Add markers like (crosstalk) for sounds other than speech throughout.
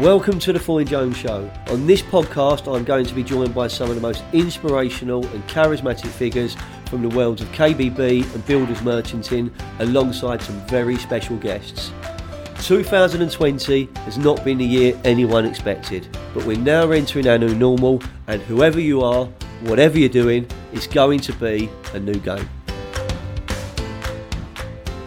Welcome to the Foyne Jones Show. On this podcast, I'm going to be joined by some of the most inspirational and charismatic figures from the worlds of KBB and builders merchanting, alongside some very special guests. 2020 has not been the year anyone expected, but we're now entering our new normal, and whoever you are, whatever you're doing, it's going to be a new game.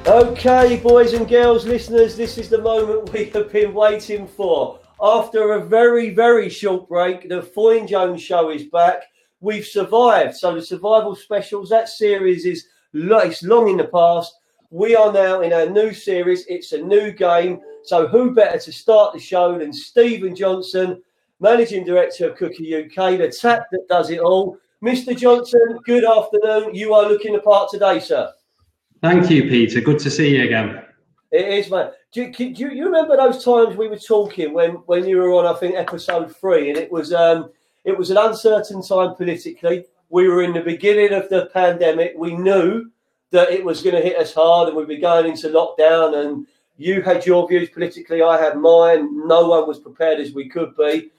Okay, boys and girls, listeners, this is the moment we have been waiting for. After a very, very short break, the Foyne Jones show is back. We've survived. So the survival specials, that series is it's long in the past. We are now in our new series. It's a new game. So who better to start the show than Stephen Johnson, Managing Director of Quooker UK, the tap that does it all. Mr. Johnson, good afternoon. You are looking the part today, sir. Thank you, Peter. Good to see you again. It is, mate. Do you, do you, remember those times we were talking when, when you were on, I think, episode three, and it was um, it was an uncertain time politically. We were in the beginning of the pandemic. We knew that it was going to hit us hard, and we'd be going into lockdown. And you had your views politically, I had mine. No one was prepared as we could be.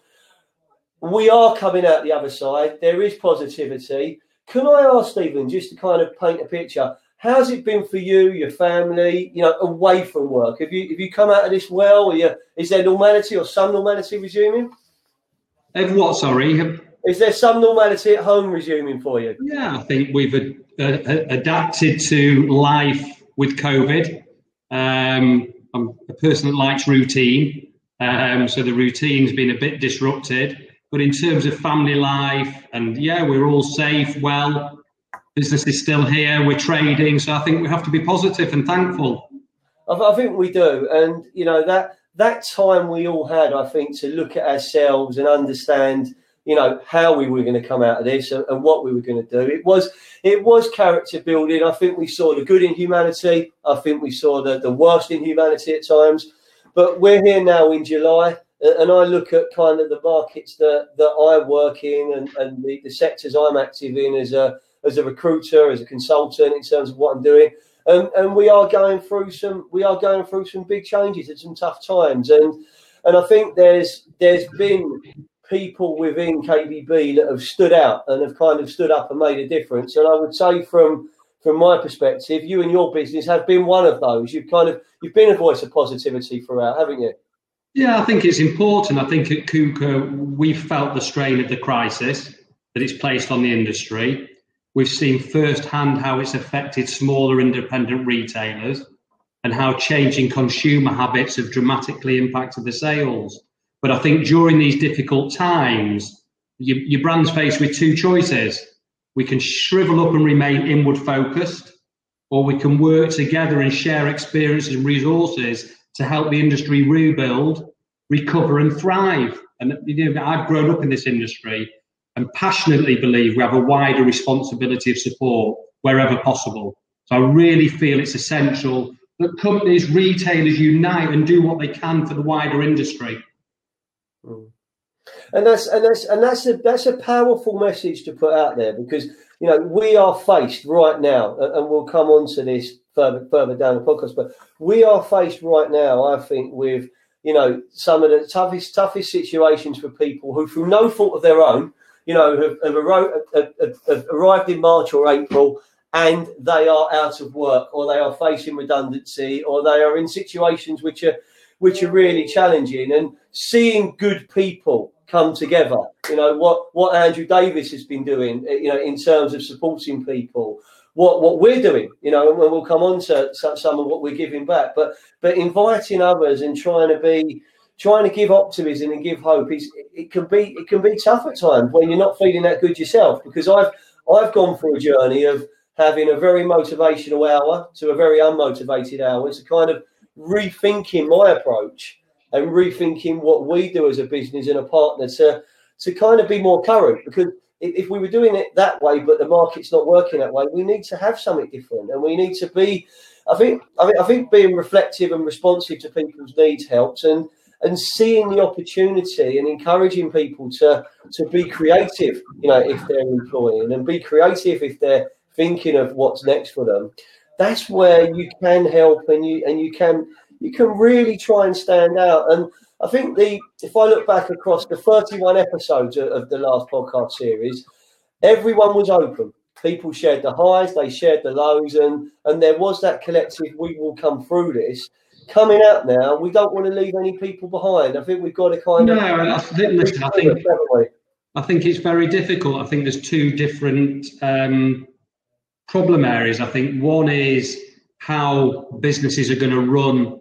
We are coming out the other side. There is positivity. Can I ask Stephen just to kind of paint a picture? How's it been for you, your family, you know, away from work? Have you have you come out of this well? You, is there normality or some normality resuming? Have what? Sorry. Is there some normality at home resuming for you? Yeah, I think we've uh, uh, adapted to life with COVID. Um, I'm a person that likes routine, um, so the routine's been a bit disrupted. But in terms of family life, and yeah, we're all safe, well, business is still here. We're trading, so I think we have to be positive and thankful. I, think we do, and you know that that time we all had, I think, to look at ourselves and understand, you know, how we were going to come out of this and, and what we were going to do. It was it was character building. I think we saw the good in humanity. I think we saw the, the worst in humanity at times. But we're here now in July, and I look at kind of the markets that, that I work in and, and the, the sectors I'm active in as a as a recruiter, as a consultant, in terms of what I'm doing. And, and we are going through some we are going through some big changes at some tough times. And and I think there's there's been people within KBB that have stood out and have kind of stood up and made a difference. And I would say from from my perspective, you and your business have been one of those. You've kind of you've been a voice of positivity throughout, haven't you? Yeah, I think it's important. I think at Quooker we've felt the strain of the crisis that it's placed on the industry. We've seen firsthand how it's affected smaller independent retailers and how changing consumer habits have dramatically impacted the sales. But I think during these difficult times, your, your brand's faced with two choices. We can shrivel up and remain inward focused, or we can work together and share experiences and resources to help the industry rebuild, recover, and thrive. And you know, I've grown up in this industry and passionately believe we have a wider responsibility of support wherever possible. So I really feel it's essential that companies, retailers unite and do what they can for the wider industry. Mm. And that's and that's and that's a that's a powerful message to put out there because you know we are faced right now, and we'll come on to this further further down the podcast, but we are faced right now, I think, with you know some of the toughest toughest situations for people who, through no fault of their own, you know, have, have, have, have arrived in March or April and they are out of work or they are facing redundancy or they are in situations which are which are really challenging. And seeing good people come together you know what what andrew davis has been doing eh, you know in terms of supporting people what what we're doing you know and we'll come on to some of what we're giving back. But but inviting others and trying to be trying to give optimism and give hope is it can be it can be tough at times when you're not feeling that good yourself. Because I've I've gone through a journey of having a very motivational hour to a very unmotivated hour. It's a kind of rethinking my approach and rethinking what we do as a business and a partner to to kind of be more current. Because if we were doing it that way, but the market's not working that way, we need to have something different, and we need to be. I think I think I think being reflective and responsive to people's needs helps, and and seeing the opportunity and encouraging people to to be creative, you know, if they're employing and be creative if they're thinking of what's next for them. That's where you can help and you and you can you can really try and stand out. And I think the if I look back across the 31 episodes of, of the last podcast series, everyone was open. People shared the highs, they shared the lows, and and there was that collective. We will come through this. Coming out now, we don't want to leave any people behind. I think we've got to kind no, of. No, I think, listen, I think I think it's very difficult. I think there's two different um, problem areas. I think one is how businesses are going to run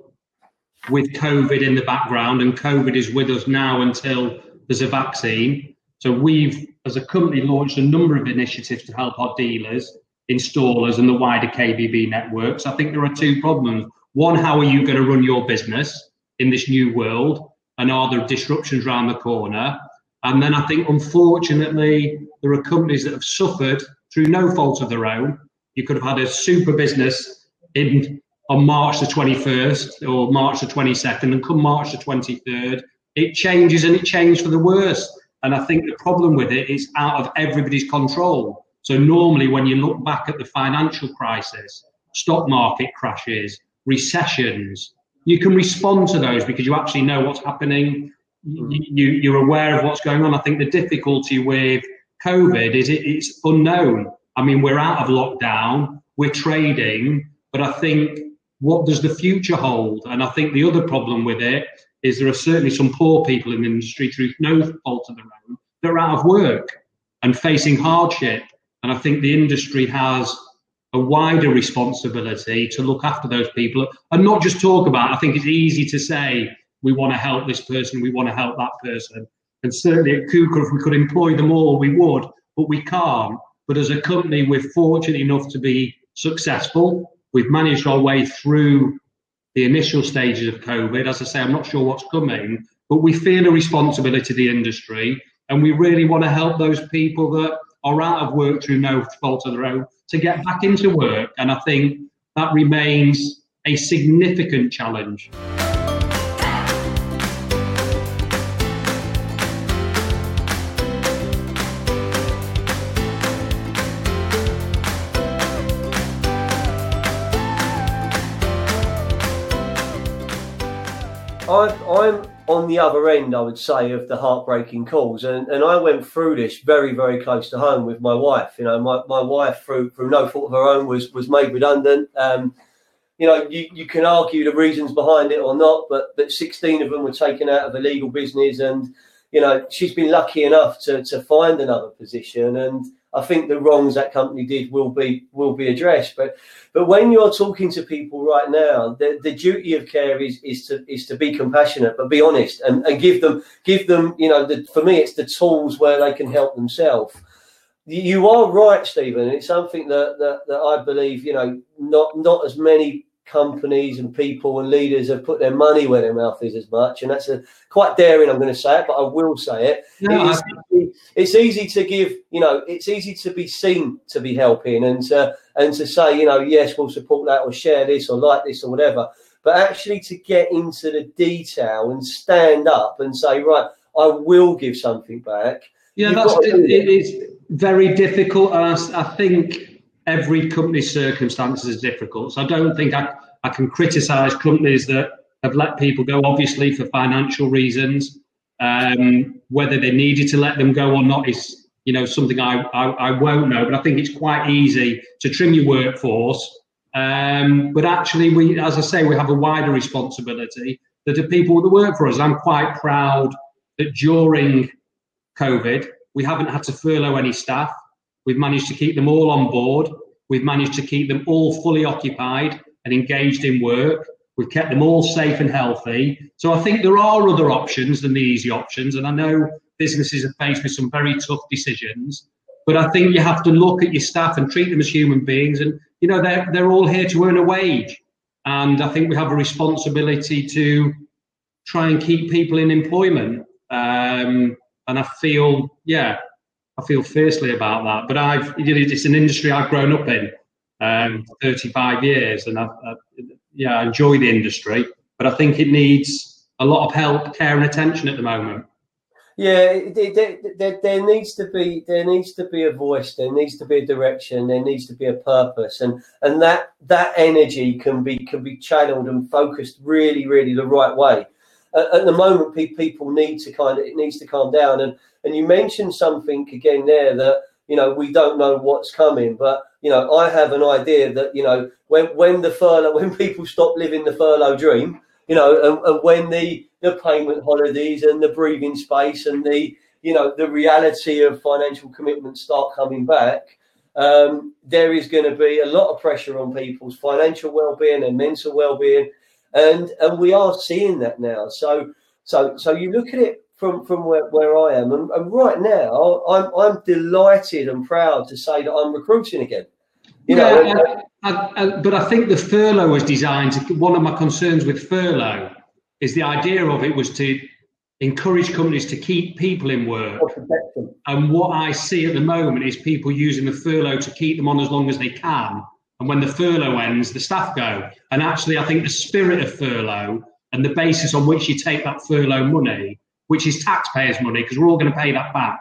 with COVID in the background, and COVID is with us now until there's a vaccine. So we've, as a company, launched a number of initiatives to help our dealers, installers, and the wider KBB networks. I think there are two problems. One, how are you going to run your business in this new world? And are there disruptions around the corner? And then I think, unfortunately, there are companies that have suffered through no fault of their own. You could have had a super business in on March the 21st or March the 22nd, and come March the 23rd, it changes and it changes for the worse. And I think the problem with it is out of everybody's control. So normally, when you look back at the financial crisis, stock market crashes, recessions, you can respond to those because you actually know what's happening. Mm-hmm. You, you, are aware of what's going on. I think the difficulty with COVID is it, it's unknown. I mean, we're out of lockdown, we're trading, but I think what does the future hold? And I think the other problem with it is there are certainly some poor people in the industry through no fault of their own that are out of work and facing hardship. And I think the industry has a wider responsibility to look after those people and not just talk about. I think it's easy to say we want to help this person, we want to help that person. And certainly at Quooker, if we could employ them all, we would, but we can't. But as a company, we're fortunate enough to be successful We've managed our way through the initial stages of COVID. As I say, I'm not sure what's coming, but we feel a responsibility to the industry and we really want to help those people that are out of work through no fault of their own to get back into work. And I think that remains a significant challenge. On the other end, I would say, of the heartbreaking calls. And, and I went through this very, very close to home with my wife. You know, my, my wife, through, through no fault of her own, was, was made redundant. Um, you know, you, you can argue the reasons behind it or not, but, but 16 of them were taken out of the legal business. And, you know, she's been lucky enough to, to find another position. And, I think the wrongs that company did will be will be addressed. But but when you're talking to people right now, the, the duty of care is is to is to be compassionate, but be honest and, and give them give them you know the, for me it's the tools where they can help themselves. You are right, Stephen. It's something that, that, that I believe you know not not as many companies and people and leaders have put their money where their mouth is as much. And that's a quite daring, I'm going to say it, but I will say it. No, it's, easy, it's, easy to give, you know, it's easy to be seen to be helping and to, and to say, you know, yes, we'll support that or share this or like this or whatever. But actually to get into the detail and stand up and say, right, I will give something back. Yeah, that's it, it is very difficult. I, I think every company's circumstances is difficult. So I don't think I, I can criticise companies that have let people go, obviously for financial reasons. Um, whether they needed to let them go or not is, you know, something I, I, I won't know. But I think it's quite easy to trim your workforce. Um, but actually, we, as I say, we have a wider responsibility that the people that work for us. I'm quite proud that during COVID, we haven't had to furlough any staff. We've managed to keep them all on board. We've managed to keep them all fully occupied and engaged in work. We've kept them all safe and healthy. So I think there are other options than the easy options. And I know businesses are faced with some very tough decisions. But I think you have to look at your staff and treat them as human beings. And, you know, they're, they're all here to earn a wage. And I think we have a responsibility to try and keep people in employment. Um, and I feel, yeah, I feel fiercely about that. But I've it's an industry I've grown up in um, 35 years, and I've, I've, yeah, I enjoy the industry. But I think it needs a lot of help, care, and attention at the moment. Yeah, there, there, there, needs to be there needs to be a voice. There needs to be a direction. There needs to be a purpose, and and that that energy can be can be channeled and focused really, really the right way. At, the moment, people need to kind of it needs to calm down. And and you mentioned something again there that you know we don't know what's coming, but you know I have an idea that you know when when the furlough (laughs) when people stop living the furlough dream, you know, and, and when the the payment holidays and the breathing space and the you know the reality of financial commitments start coming back um, there is going to be a lot of pressure on people's financial well-being and mental well-being, and and we are seeing that now. So so so you look at it from from where, where I am, and, and right now I'm I'm delighted and proud to say that I'm recruiting again. You know, yeah, I, I, I, but I think the furlough was designed to. One of my concerns with furlough is the idea of it was to encourage companies to keep people in work. And what I see at the moment is people using the furlough to keep them on as long as they can. And when the furlough ends, the staff go. And actually, I think the spirit of furlough and the basis on which you take that furlough money, which is taxpayers' money, because we're all going to pay that back,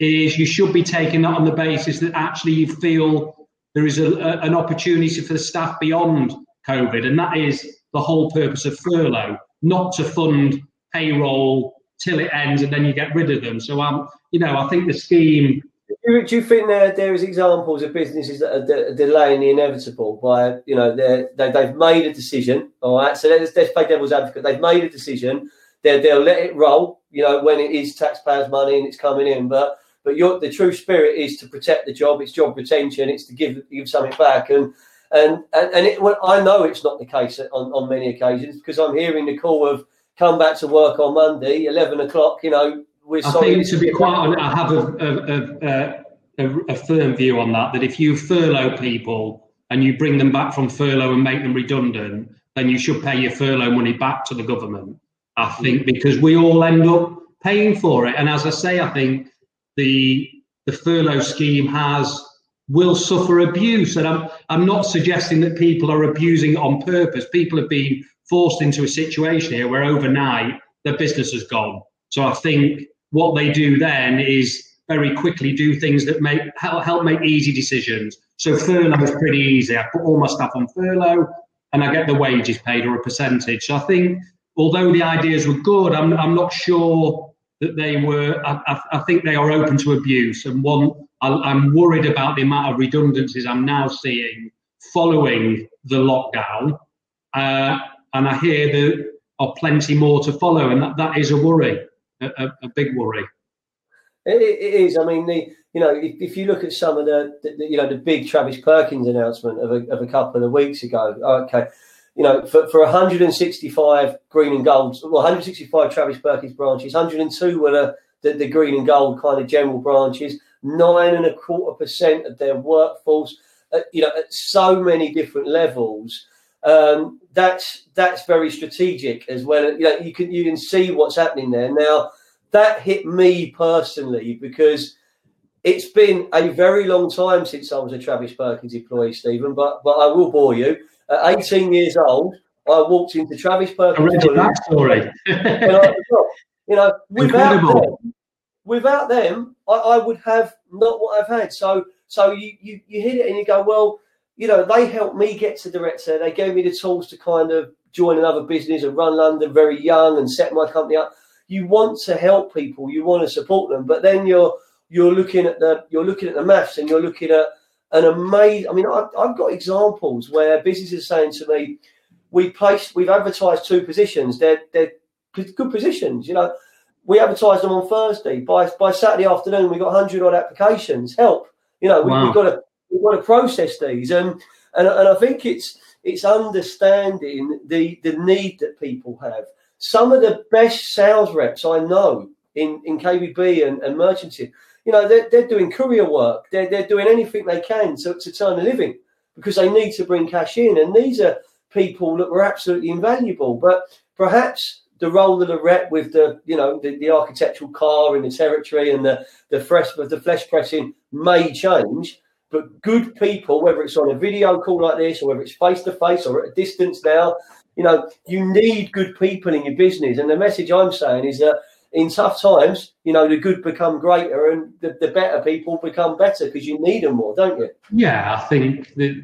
is you should be taking that on the basis that actually you feel there is a, a, an opportunity for the staff beyond COVID. And that is the whole purpose of furlough, not to fund payroll till it ends and then you get rid of them. So, um, you know, I think the scheme. Do you, think there there is examples of businesses that are de- delaying the inevitable by you know they they've made a decision, all right? So let's, let's play devil's advocate. They've made a decision. They they'll let it roll, you know, when it is taxpayers' money and it's coming in. But but your the true spirit is to protect the job. It's job retention. It's to give give something back. And and and, and it, well, I know it's not the case on, on many occasions because I'm hearing the call of come back to work on Monday, 11 o'clock, you know, we're I think to be quite I have a, a, a, a, firm view on that, that if you furlough people and you bring them back from furlough and make them redundant, then you should pay your furlough money back to the government. I think because we all end up paying for it. And as I say, I think the the furlough scheme has will suffer abuse. And I'm I'm not suggesting that people are abusing it on purpose. People have been forced into a situation here where overnight their business has gone. So I think what they do then is very quickly do things that make help, make easy decisions. So furlough is pretty easy. I put all my stuff on furlough and I get the wages paid or a percentage. So I think although the ideas were good, I'm, I'm not sure that they were, I, I, I think they are open to abuse. And one, I, am worried about the amount of redundancies I'm now seeing following the lockdown. Uh, and I hear there are plenty more to follow, and that, that is a worry, a, a big worry. It, it is. I mean, the you know, if, if you look at some of the, the, you know the big Travis Perkins announcement of a, of a couple of weeks ago, okay, you know, for, for 165 green and gold, well, 165 Travis Perkins branches, 102 were the, the, the green and gold kind of general branches, nine and a quarter percent of their workforce, uh, you know, at so many different levels um, that's that's very strategic as well. You know, you can you can see what's happening there now. That hit me personally because it's been a very long time since I was a Travis Perkins employee, Stephen. But but I will bore you. At 18 years old, I walked into Travis Perkins. I read story. you know, without them, without them, I, I would have not what I've had. So so you, you you hit it and you go well you know, they helped me get to director. They gave me the tools to kind of join another business and run London very young and set my company up. You want to help people, you want to support them, but then you're you're looking at the you're looking at the maths and you're looking at an amazing. I mean, I've, I've got examples where businesses saying to me, "We placed, we've advertised two positions. They're they're good positions. You know, we advertised them on Thursday. By by Saturday afternoon, we got hundred odd applications. Help! You know, we, have got to we've got to process these, and and, and I think it's it's understanding the the need that people have. Some of the best sales reps I know in in KBB and, and merchanting, you know, they're, they're doing courier work. They're they're doing anything they can to, to turn a living because they need to bring cash in, and these are people that were absolutely invaluable. But perhaps the role of the rep with the you know the, the architectural car in the territory and the the fresh the flesh pressing may change but good people, whether it's on a video call like this or whether it's face to face or at a distance now, you know, you need good people in your business. And the message I'm saying is that in tough times, you know, the good become greater and the, the better people become better because you need them more, don't you? Yeah, I think that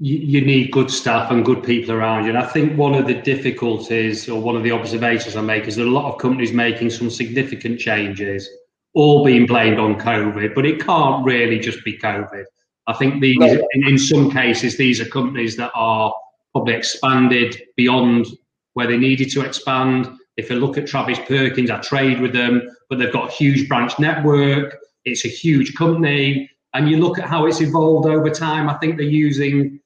you, you, need good staff and good people around you. And I think one of the difficulties or one of the observations I make is that a lot of companies making some significant changes, all being blamed on COVID, but it can't really just be COVID. I think these, in, in some cases, these are companies that are probably expanded beyond where they needed to expand. If you look at Travis Perkins, I trade with them, but they've got a huge branch network. It's a huge company. And you look at how it's evolved over time. I think they're using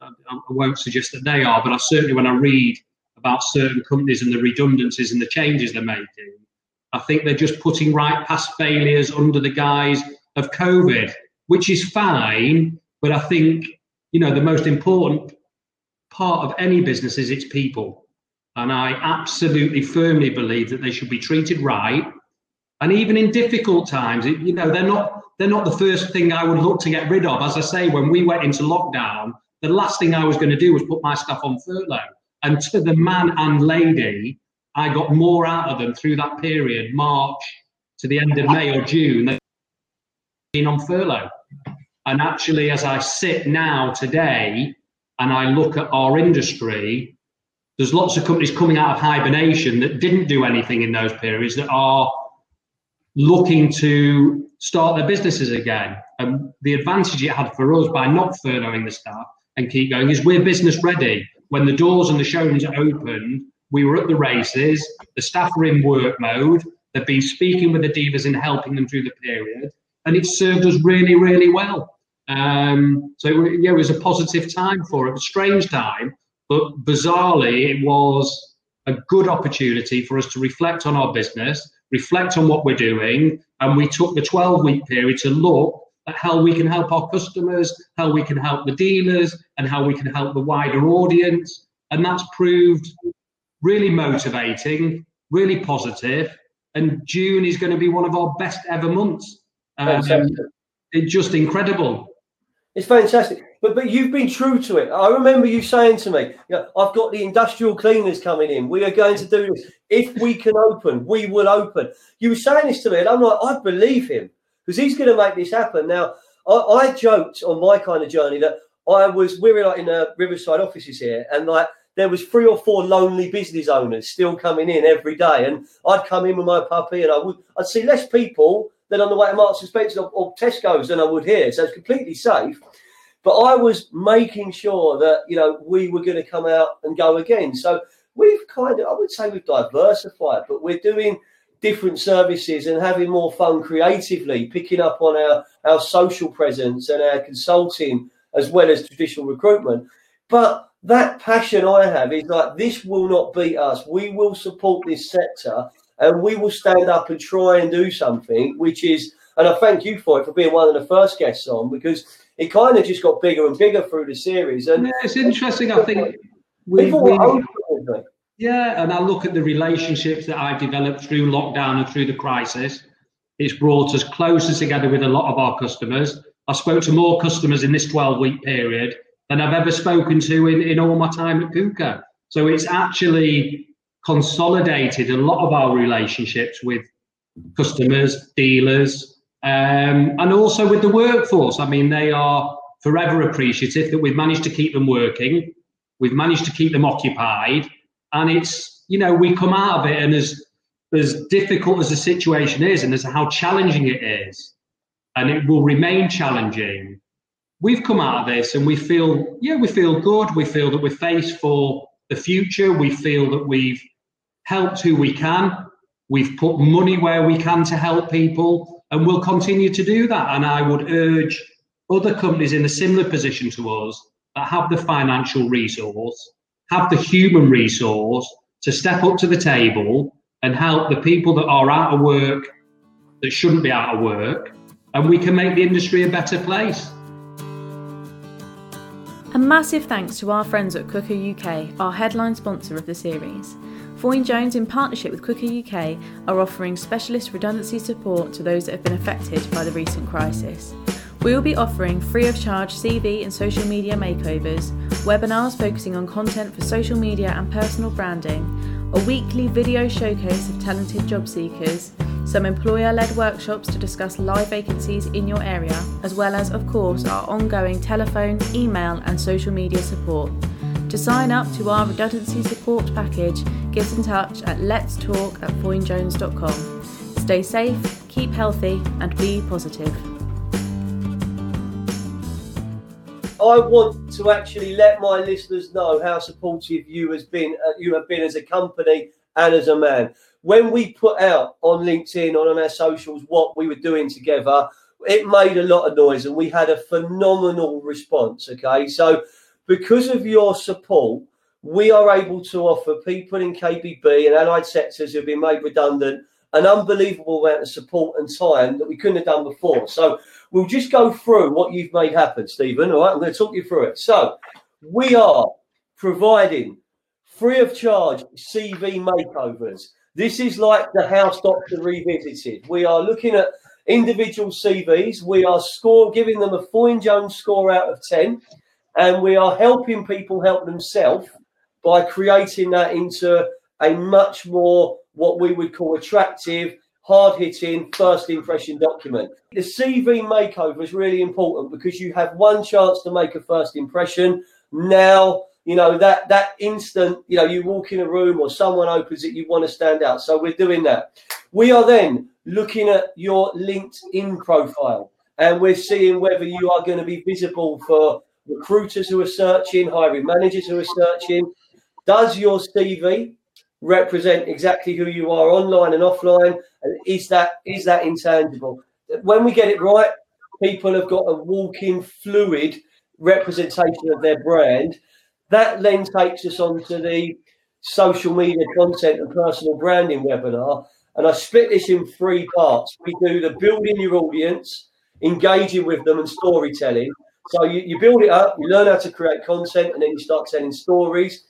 I won't suggest that they are, but I certainly, when I read about certain companies and the redundancies and the changes they're making, I think they're just putting right past failures under the guise of COVID, which is fine. But I think, you know, the most important part of any business is its people. And I absolutely firmly believe that they should be treated right. And even in difficult times, you know, they're not they're not the first thing I would look to get rid of. As I say, when we went into lockdown, the last thing I was going to do was put my staff on furlough. And to the man and lady, I got more out of them through that period, March to the end of May or June, than being on furlough. And actually, as I sit now today and I look at our industry, there's lots of companies coming out of hibernation that didn't do anything in those periods that are looking to start their businesses again. And the advantage it had for us by not furloughing the staff and keep going is we're business ready. When the doors and the showrooms are open, we were at the races, the staff are in work mode, they've been speaking with the dealers and helping them through the period, and it served us really, really well. Um, so yeah, it was a positive time for it, a strange time, but bizarrely, it was a good opportunity for us to reflect on our business, reflect on what we're doing, and we took the 12 week period to look at how we can help our customers, how we can help the dealers, and how we can help the wider audience. And that's proved really motivating, really positive. And June is going to be one of our best ever months. Um, it's just incredible. It's fantastic. But but you've been true to it. I remember you saying to me, you know, I've got the industrial cleaners coming in. We are going to do this. If we can open, we will open. You were saying this to me, and I'm like, I believe him because he's going to make this happen. Now, I, I, joked on my kind of journey that I was we were like in the Riverside offices here, and like there was three or four lonely business owners still coming in every day, and I'd come in with my puppy, and I would I'd see less people than on the way to Marks and Spencer or, or Tesco's than I would here, so it's completely safe. But I was making sure that you know we were going to come out and go again. So we've kind of I would say we've diversified, but we're doing different services and having more fun creatively, picking up on our, our social presence and our consulting as well as traditional recruitment. But that passion I have is like, this will not beat us. We will support this sector and we will stand up and try and do something, which is, and I thank you for it for being one of the first guests on because it kind of just got bigger and bigger through the series. And yeah, it's interesting. I think we, we, yeah, and I look at the relationships that I've developed through lockdown and through the crisis. It's brought us closer together with a lot of our customers. I spoke to more customers in this 12 week period than I've ever spoken to in, in all my time at Quooker. So it's actually consolidated a lot of our relationships with customers, dealers, um, and also with the workforce. I mean, they are forever appreciative that we've managed to keep them working, we've managed to keep them occupied, and it's, you know, we come out of it and as, as difficult as the situation is and as how challenging it is, and it will remain challenging, we've come out of this and we feel, yeah, we feel good. We feel that we're faced for the future. We feel that we've helped who we can. We've put money where we can to help people, and we'll continue to do that. And I would urge other companies in a similar position to us that have the financial resource have the human resource to step up to the table and help the people that are out of work that shouldn't be out of work, and we can make the industry a better place. A massive thanks to our friends at Quooker UK, our headline sponsor of the series. Foyne Jones, in partnership with Quooker UK, are offering specialist redundancy support to those that have been affected by the recent crisis. We will be offering free of charge CV and social media makeovers, webinars focusing on content for social media and personal branding, a weekly video showcase of talented job seekers, some employer led workshops to discuss live vacancies in your area, as well as, of course, our ongoing telephone, email, and social media support. To sign up to our redundancy support package, get in touch at let's at foynejones.com. Stay safe, keep healthy, and be positive. I want to actually let my listeners know how supportive you has been. Uh, you have been as a company and as a man. When we put out on LinkedIn or on our socials what we were doing together, it made a lot of noise and we had a phenomenal response. Okay, so because of your support, we are able to offer people in KBB and allied sectors who have been made redundant an unbelievable amount of support and time that we couldn't have done before. So we'll just go through what you've made happen, Stephen. All right, I'm going to talk you through it. So we are providing free of charge CV makeovers. This is like the house doctor revisited. We are looking at individual CVs. We are score giving them a Foyne Jones score out of 10, and we are helping people help themselves by creating that into a much more what we would call attractive, hard hitting first impression document. The CV makeover is really important because you have one chance to make a first impression. Now, you know, that that instant, you know, you walk in a room or someone opens it, you want to stand out. So we're doing that. We are then looking at your LinkedIn profile and we're seeing whether you are going to be visible for recruiters who are searching, hiring managers who are searching. Does your CV represent exactly who you are online and offline? And is that is that intangible? When we get it right, people have got a walking fluid representation of their brand. That then takes us on to the social media content and personal branding webinar. And I split this in three parts. We do the building your audience, engaging with them, and storytelling. So you, you build it up, you learn how to create content, and then you start telling stories.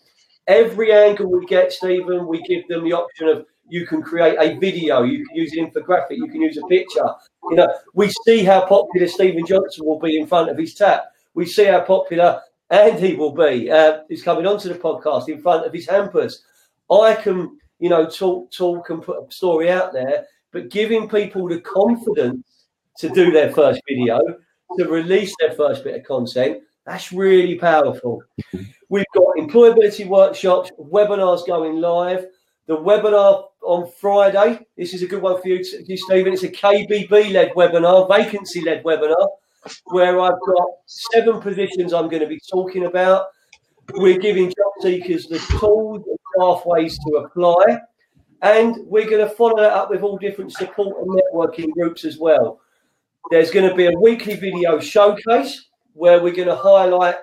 Every angle we get, Stephen, we give them the option of you can create a video, you can use an infographic, you can use a picture. You know, we see how popular Stephen Johnson will be in front of his tap. We see how popular Andy will be, uh, coming onto the podcast in front of his hampers. I can, you know, talk, talk, and put a story out there, but giving people the confidence to do their first video, to release their first bit of content, that's really powerful. We've got employability workshops, webinars going live. The webinar on Friday, this is a good one for you, Stephen. It's a KBB led webinar, vacancy led webinar, where I've got seven positions I'm going to be talking about. We're giving job seekers the tools and pathways to apply. And we're going to follow that up with all different support and networking groups as well. There's going to be a weekly video showcase where we're going to highlight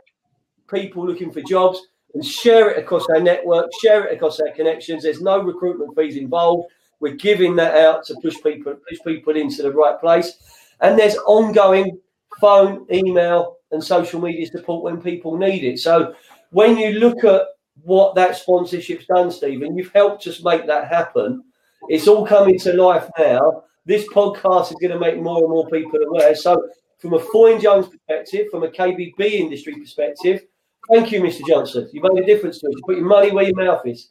people looking for jobs and share it across our network, share it across our connections. There's no recruitment fees involved. We're giving that out to push people push people into the right place. And there's ongoing phone, email, and social media support when people need it. So when you look at what that sponsorship's done, Stephen, you've helped us make that happen. It's all coming to life now. This podcast is going to make more and more people aware. So from a Foyne Jones perspective, from a KBB industry perspective, thank you, Mr. Johnson. You've made a difference to us. You put your money where your mouth is.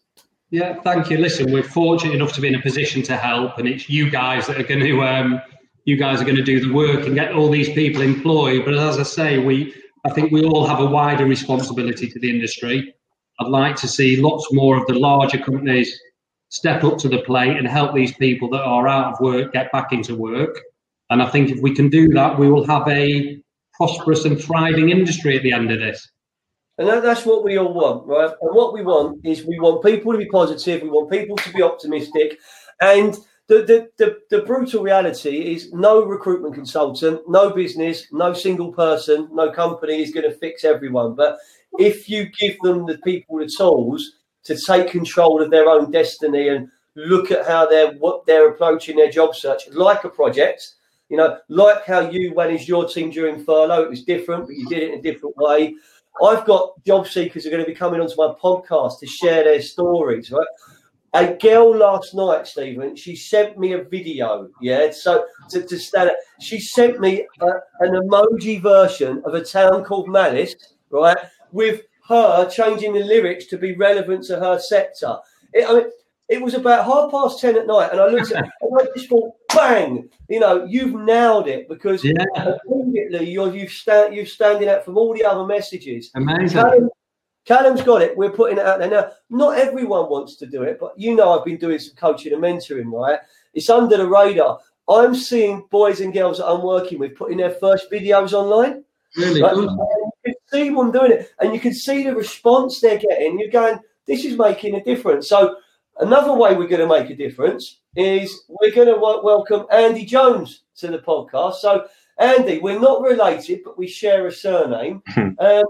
Yeah, thank you. Listen, we're fortunate enough to be in a position to help, and it's you guys that are going to um, you guys are going to do the work and get all these people employed. But as I say, we I think we all have a wider responsibility to the industry. I'd like to see lots more of the larger companies step up to the plate and help these people that are out of work get back into work. And I think if we can do that, we will have a prosperous and thriving industry at the end of this. And that, that's what we all want, right? And what we want is we want people to be positive, we want people to be optimistic. And the, the, the, the brutal reality is no recruitment consultant, no business, no single person, no company is going to fix everyone. But if you give them the people the tools to take control of their own destiny and look at how they're what they're approaching their job search like a project, you know, like how you managed your team during furlough, it was different, but you did it in a different way. I've got job seekers who are going to be coming onto my podcast to share their stories, right? A girl last night, Stephen, she sent me a video. Yeah, so to, to stand up, she sent me a, an emoji version of a town called Malice, right, with her changing the lyrics to be relevant to her sector. It, I mean, it was about half past ten at night, and I looked at and I just thought, bang! You know, you've nailed it because Yeah. immediately you're you've stand you're standing out from all the other messages. Amazing. Callum, Callum's got it. We're putting it out there now. Not everyone wants to do it, but you know, I've been doing some coaching and mentoring. Right, it's under the radar. I'm seeing boys and girls that I'm working with putting their first videos online. Really good. You can see them doing it, and you can see the response they're getting. You're going, this is making a difference. So, another way we're going to make a difference is we're going to welcome Andy Jones to the podcast. So, Andy, we're not related, but we share a surname. (laughs) um,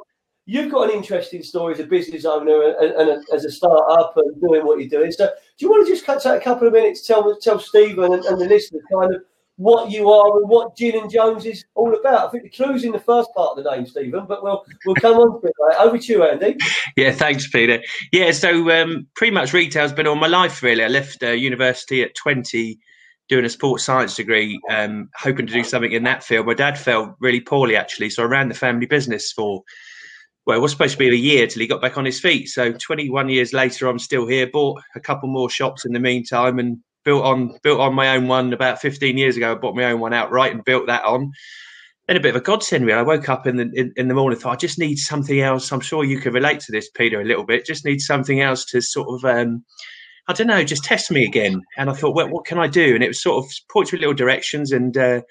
you've got an interesting story as a business owner and, and, and as a startup and doing what you're doing. So, do you want to just cut take a couple of minutes to tell tell Stephen and, and the listeners kind of what you are and what Gin and Jones is all about. I think the clue's in the first part of the name, Stephen, but we'll we'll come on to it. Right? Over to you, Andy. Yeah, thanks, Peter. Yeah, so um, pretty much retail's been all my life, really. I left uh, university at 20 doing a sports science degree, um, hoping to do something in that field. My dad fell really poorly, actually, so I ran the family business for, well, it was supposed to be a year till he got back on his feet. So 21 years later, I'm still here, bought a couple more shops in the meantime and built on built on my own one about 15 years ago. I bought my own one outright and built that on. Then a bit of a godsend, really. I woke up in the in, in the morning, thought I just need something else. I'm sure you can relate to this, Peter, a little bit. Just need something else to sort of, um, I don't know, just test me again. And I thought, well, what can I do? And it was sort of point to little directions. And uh,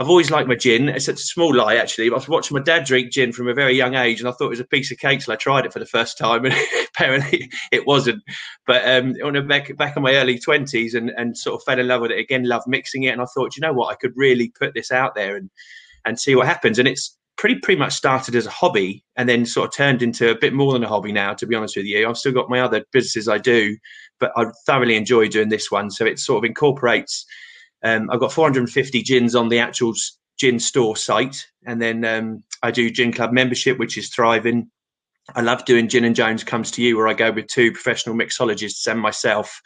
I've always liked my gin. It's a small lie, actually. I was watching my dad drink gin from a very young age, and I thought it was a piece of cake till I tried it for the first time, and (laughs) apparently it wasn't. But um, on the back back in my early twenties, and and sort of fell in love with it again. Loved mixing it, and I thought, you know what, I could really put this out there and and see what happens. And it's pretty pretty much started as a hobby, and then sort of turned into a bit more than a hobby now. To be honest with you, I've still got my other businesses I do, but I thoroughly enjoy doing this one. So it sort of incorporates. Um, I've got 450 gins on the actual gin store site, and then um, I do Gin Club membership, which is thriving. I love doing Gin and Jones comes to you, where I go with two professional mixologists and myself.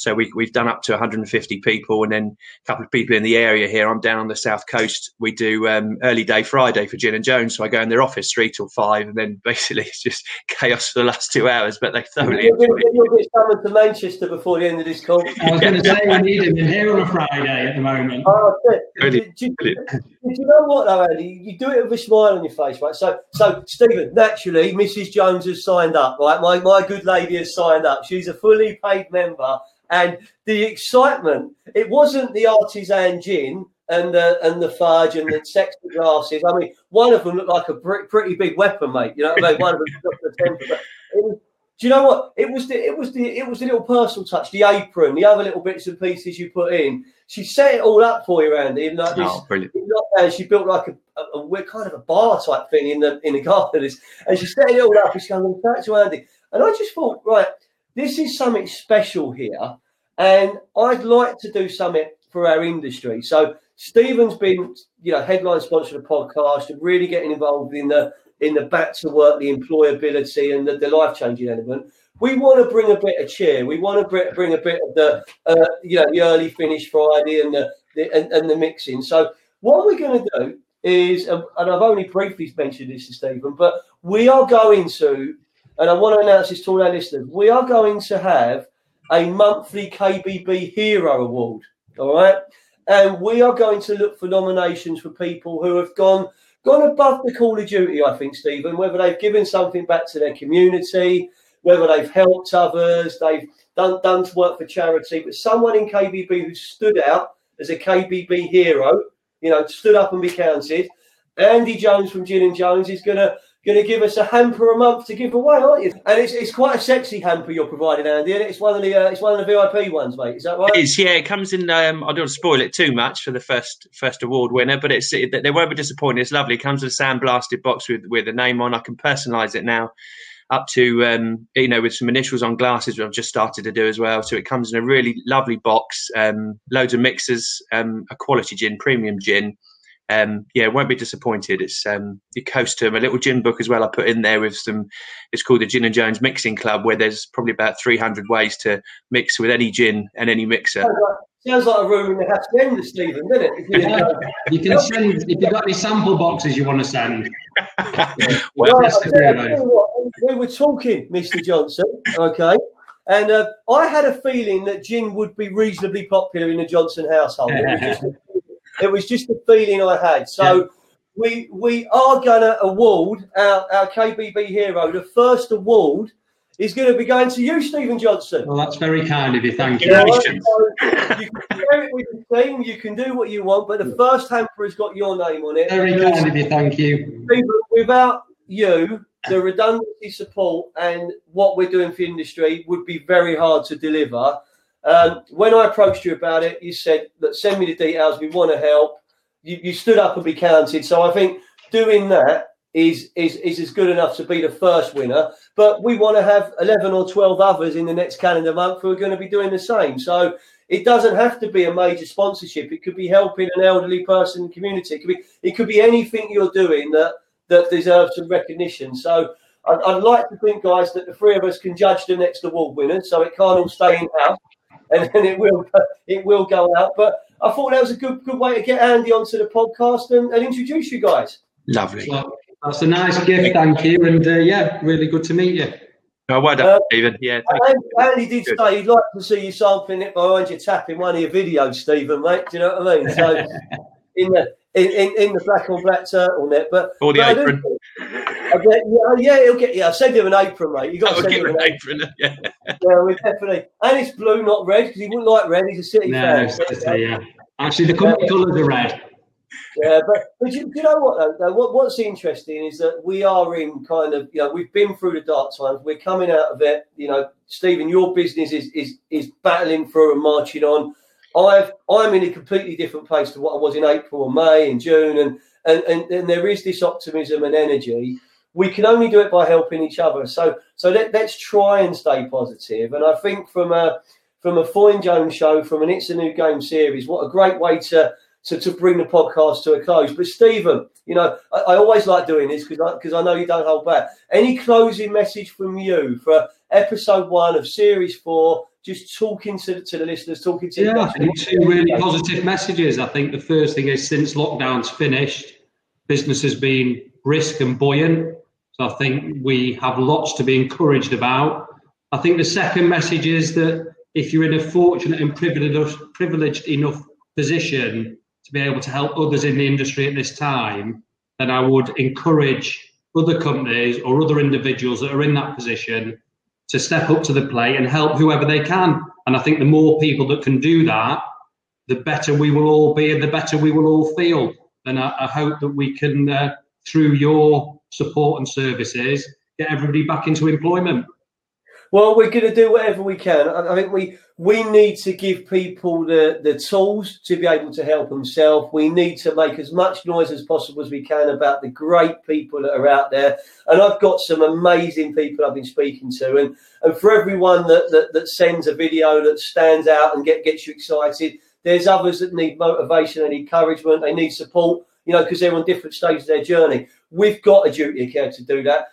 So we, we've done up to 150 people, and then a couple of people in the area here. I'm down on the south coast. We do um, early day Friday for Gin and Jones, so I go in their office three till five, and then (laughs) basically it's just chaos for the last two hours. But they thoroughly You'll enjoy it. get, you'll get someone to Manchester before the end of this call. I was going to say we need him in here on a Friday at the moment. Oh, that's it. (laughs) Brilliant, Do, do- brilliant. do you know what though, Andy? You do it with a smile on your face, right? So, so Stephen, naturally, Mrs. Jones has signed up, right? My my good lady has signed up. She's a fully paid member, and the excitement. It wasn't the artisan gin and the and the fudge and the (laughs) sexy glasses. I mean, one of them looked like a pretty, big weapon, mate. You know what I mean? One of them just a temper. It was, do you know what? It was the it was the it was the little personal touch, the apron, the other little bits and pieces you put in. She set it all up for you, Andy. And like oh, this, Oh, brilliant. in lockdown, she built like a, a, a weird kind of a bar type thing in the in the garden, (laughs) and she set it all up. And she's going back to Andy, and I just thought, right, this is something special here, and I'd like to do something for our industry. So Stephen's been, you know, headline sponsor of the podcast and really getting involved in the in the back to work, the employability, and the, the life changing element. We want to bring a bit of cheer. We want to bring, a bit of the, uh, you know, the early finish Friday and the, the and, and the mixing. So what we're going to do is, and I've only briefly mentioned this to Stephen, but we are going to, and I want to announce this to all our listeners, we are going to have a monthly KBB Hero Award. All right. And we are going to look for nominations for people who have gone gone above the call of duty, I think, Stephen, whether they've given something back to their community, whether they've helped others, they've done, done to work for charity, but someone in KBB who stood out as a KBB hero, you know, stood up and be counted. Andy Jones from Gin and Jones is gonna gonna give us a hamper a month to give away, aren't you? And it's, it's quite a sexy hamper you're providing, Andy, and it's one of the uh, it's one of the VIP ones, mate. Is that right? It is, yeah. It comes in. Um, I don't to spoil it too much for the first first award winner, but it's it, they won't be disappointed. It's lovely. It comes with a sandblasted box with with a name on. I can personalise it now, up to um, you know with some initials on glasses, which I've just started to do as well. So it comes in a really lovely box. Um, loads of mixers, um, a quality gin, premium gin. Um, yeah, won't be disappointed. It's um, your costume, a little gin book as well. I put in there with some. It's called the Gin and Jones Mixing Club, where there's probably about 300 ways to mix with any gin and any mixer. Sounds like, sounds like a room in the Happy End, Stephen, doesn't it? If You, (laughs) know, you, can send if you've got any sample boxes you want to send. (laughs) Well, Right, that's I you- I deal, tell you what, we were talking, Mr. Johnson, okay, And uh, I had a feeling that gin would be reasonably popular in the Johnson household. It was just, it was just a feeling I had. So Yeah. we we are going to award our, our KBB hero. The first award is going to be going to you, Stephen Johnson. Well, that's very kind of you. Thank you. You, know, so you can share it with the team, you can do what you want, but the first hamper has got your name on it. Very kind of you. Thank you. Without you, the redundancy support and what we're doing for the industry would be very hard to deliver. Um, when I approached you about it, you said that send me the details. We want to help. You, you stood up and be counted. So I think doing that is is is as good enough to be the first winner. But we want to have eleven or twelve others in the next calendar month who are going to be doing the same. So it doesn't have to be a major sponsorship. It could be helping an elderly person in the community. It could be it could be anything you're doing that that deserves some recognition. So I'd, I'd like to think, guys, that the three of us can judge the next award winner. So it can't all stay in house, and then it will it will go out. But I thought that was a good good way to get Andy onto the podcast and, and introduce you guys. Lovely. So, that's a nice gift. Thank you. And uh, yeah, really good to meet you. Oh, well done, Uh, Stephen. Yeah, thank Andy, Andy did Good. say he'd like to see you sampling it behind you, tapping one of your videos, Stephen, mate. Do you know what I mean? So (laughs) in the in, in, in the black on black turtleneck, but Or the but apron. think- I get, yeah, yeah, he'll get. Yeah, I'll send him an apron, mate. You got to I'll send him an an apron. apron. Yeah. Yeah, we definitely. And it's blue, not red, because he wouldn't like red. He's a city No, fan. it's just, uh, yeah. Actually, the company colours are red. Yeah, but but you, you know what though? though? What, what's interesting is that we are in kind of you know we've been through the dark times. We're coming out of it. You know, Stephen, your business is is is battling through and marching on. I've I'm in a completely different place to what I was in April and May and June, and and and, and there is this optimism and energy. We can only do it by helping each other. So so let, let's try and stay positive. And I think from a from a Foyne Jones show, from an It's a New Game series, what a great way to to, to bring the podcast to a close. But Stephen, you know, I, I always like doing this because I, 'cause I know you don't hold back. Any closing message from you for episode one of series four? Just talking to, to the listeners, talking to Yeah, I think two really positive messages. I think the first thing is since lockdown's finished, business has been brisk and buoyant. So I think we have lots to be encouraged about. I think the second message is that if you're in a fortunate and privileged, privileged enough position to be able to help others in the industry at this time, then I would encourage other companies or other individuals that are in that position to step up to the plate and help whoever they can. And I think the more people that can do that, the better we will all be and the better we will all feel. And I, I hope that we can, uh, through your support and services, get everybody back into employment. Well, we're going to do whatever we can. I, I think we we need to give people the, the tools to be able to help themselves. We need to make as much noise as possible as we can about the great people that are out there. And I've got some amazing people I've been speaking to. And, and for everyone that, that, that sends a video that stands out and get, gets you excited, there's others that need motivation and encouragement. They need support, you know, because they're on different stages of their journey. We've got a duty of care to do that.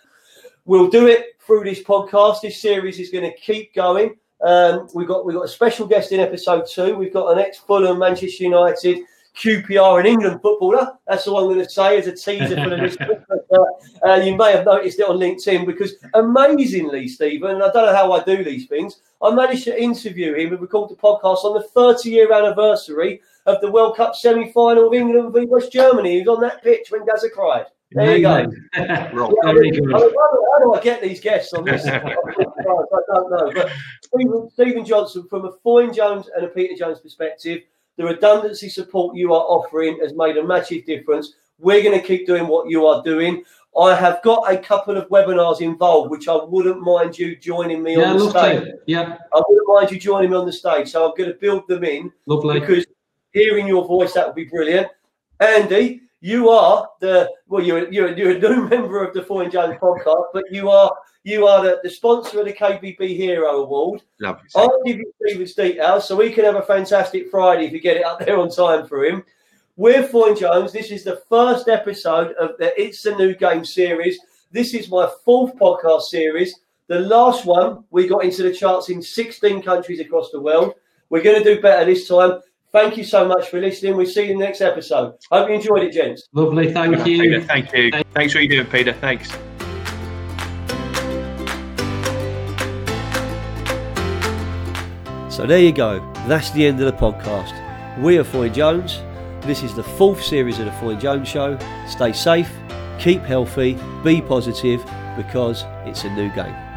We'll do it through this podcast. This series is going to keep going. Um, we've got we've got a special guest in episode two. We've got an ex Fulham, Manchester United, QPR, and England footballer. That's all I'm going to say as a teaser for the (laughs) listeners. Uh, uh, you may have noticed it on LinkedIn because amazingly, Stephen, and I don't know how I do these things. I managed to interview him and record the podcast on the 30 year anniversary of the World Cup semi final of England v West Germany. He was on that pitch when Gazza cried. There you go. (laughs) Yeah, I Very mean, good. I mean, how, do, I get these guests on this? (laughs) I don't know. But Stephen, Stephen Johnson, from a Foyne Jones and a Peter Jones perspective, the redundancy support you are offering has made a massive difference. We're going to keep doing what you are doing. I have got a couple of webinars involved, which I wouldn't mind you joining me Yeah, on the lovely. stage. Yeah, I wouldn't mind you joining me on the stage. So I'm going to build them in lovely. because hearing your voice that would be brilliant. Andy, you are the well, you're you're, you're a (laughs) new member of the Foyne Jones podcast, but you are you are the, the sponsor of the KBB Hero Award. Lovely. I'll give you Stephen's details so we can have a fantastic Friday if you get it up there on time for him. We're Foyne Jones. This is the first episode of the It's a New Game series. This is my fourth podcast series. The last one, we got into the charts in 16 countries across the world. We're going to do better this time. Thank you so much for listening. We'll see you in the next episode. Hope you enjoyed it, gents. Lovely. Thank Peter, you. thank you. Thanks for what you're doing, Peter. Thanks. So there you go. That's the end of the podcast. We are Foyne Jones. This is the fourth series of the Foyne Jones Show. Stay safe, keep healthy, be positive, because it's a new game.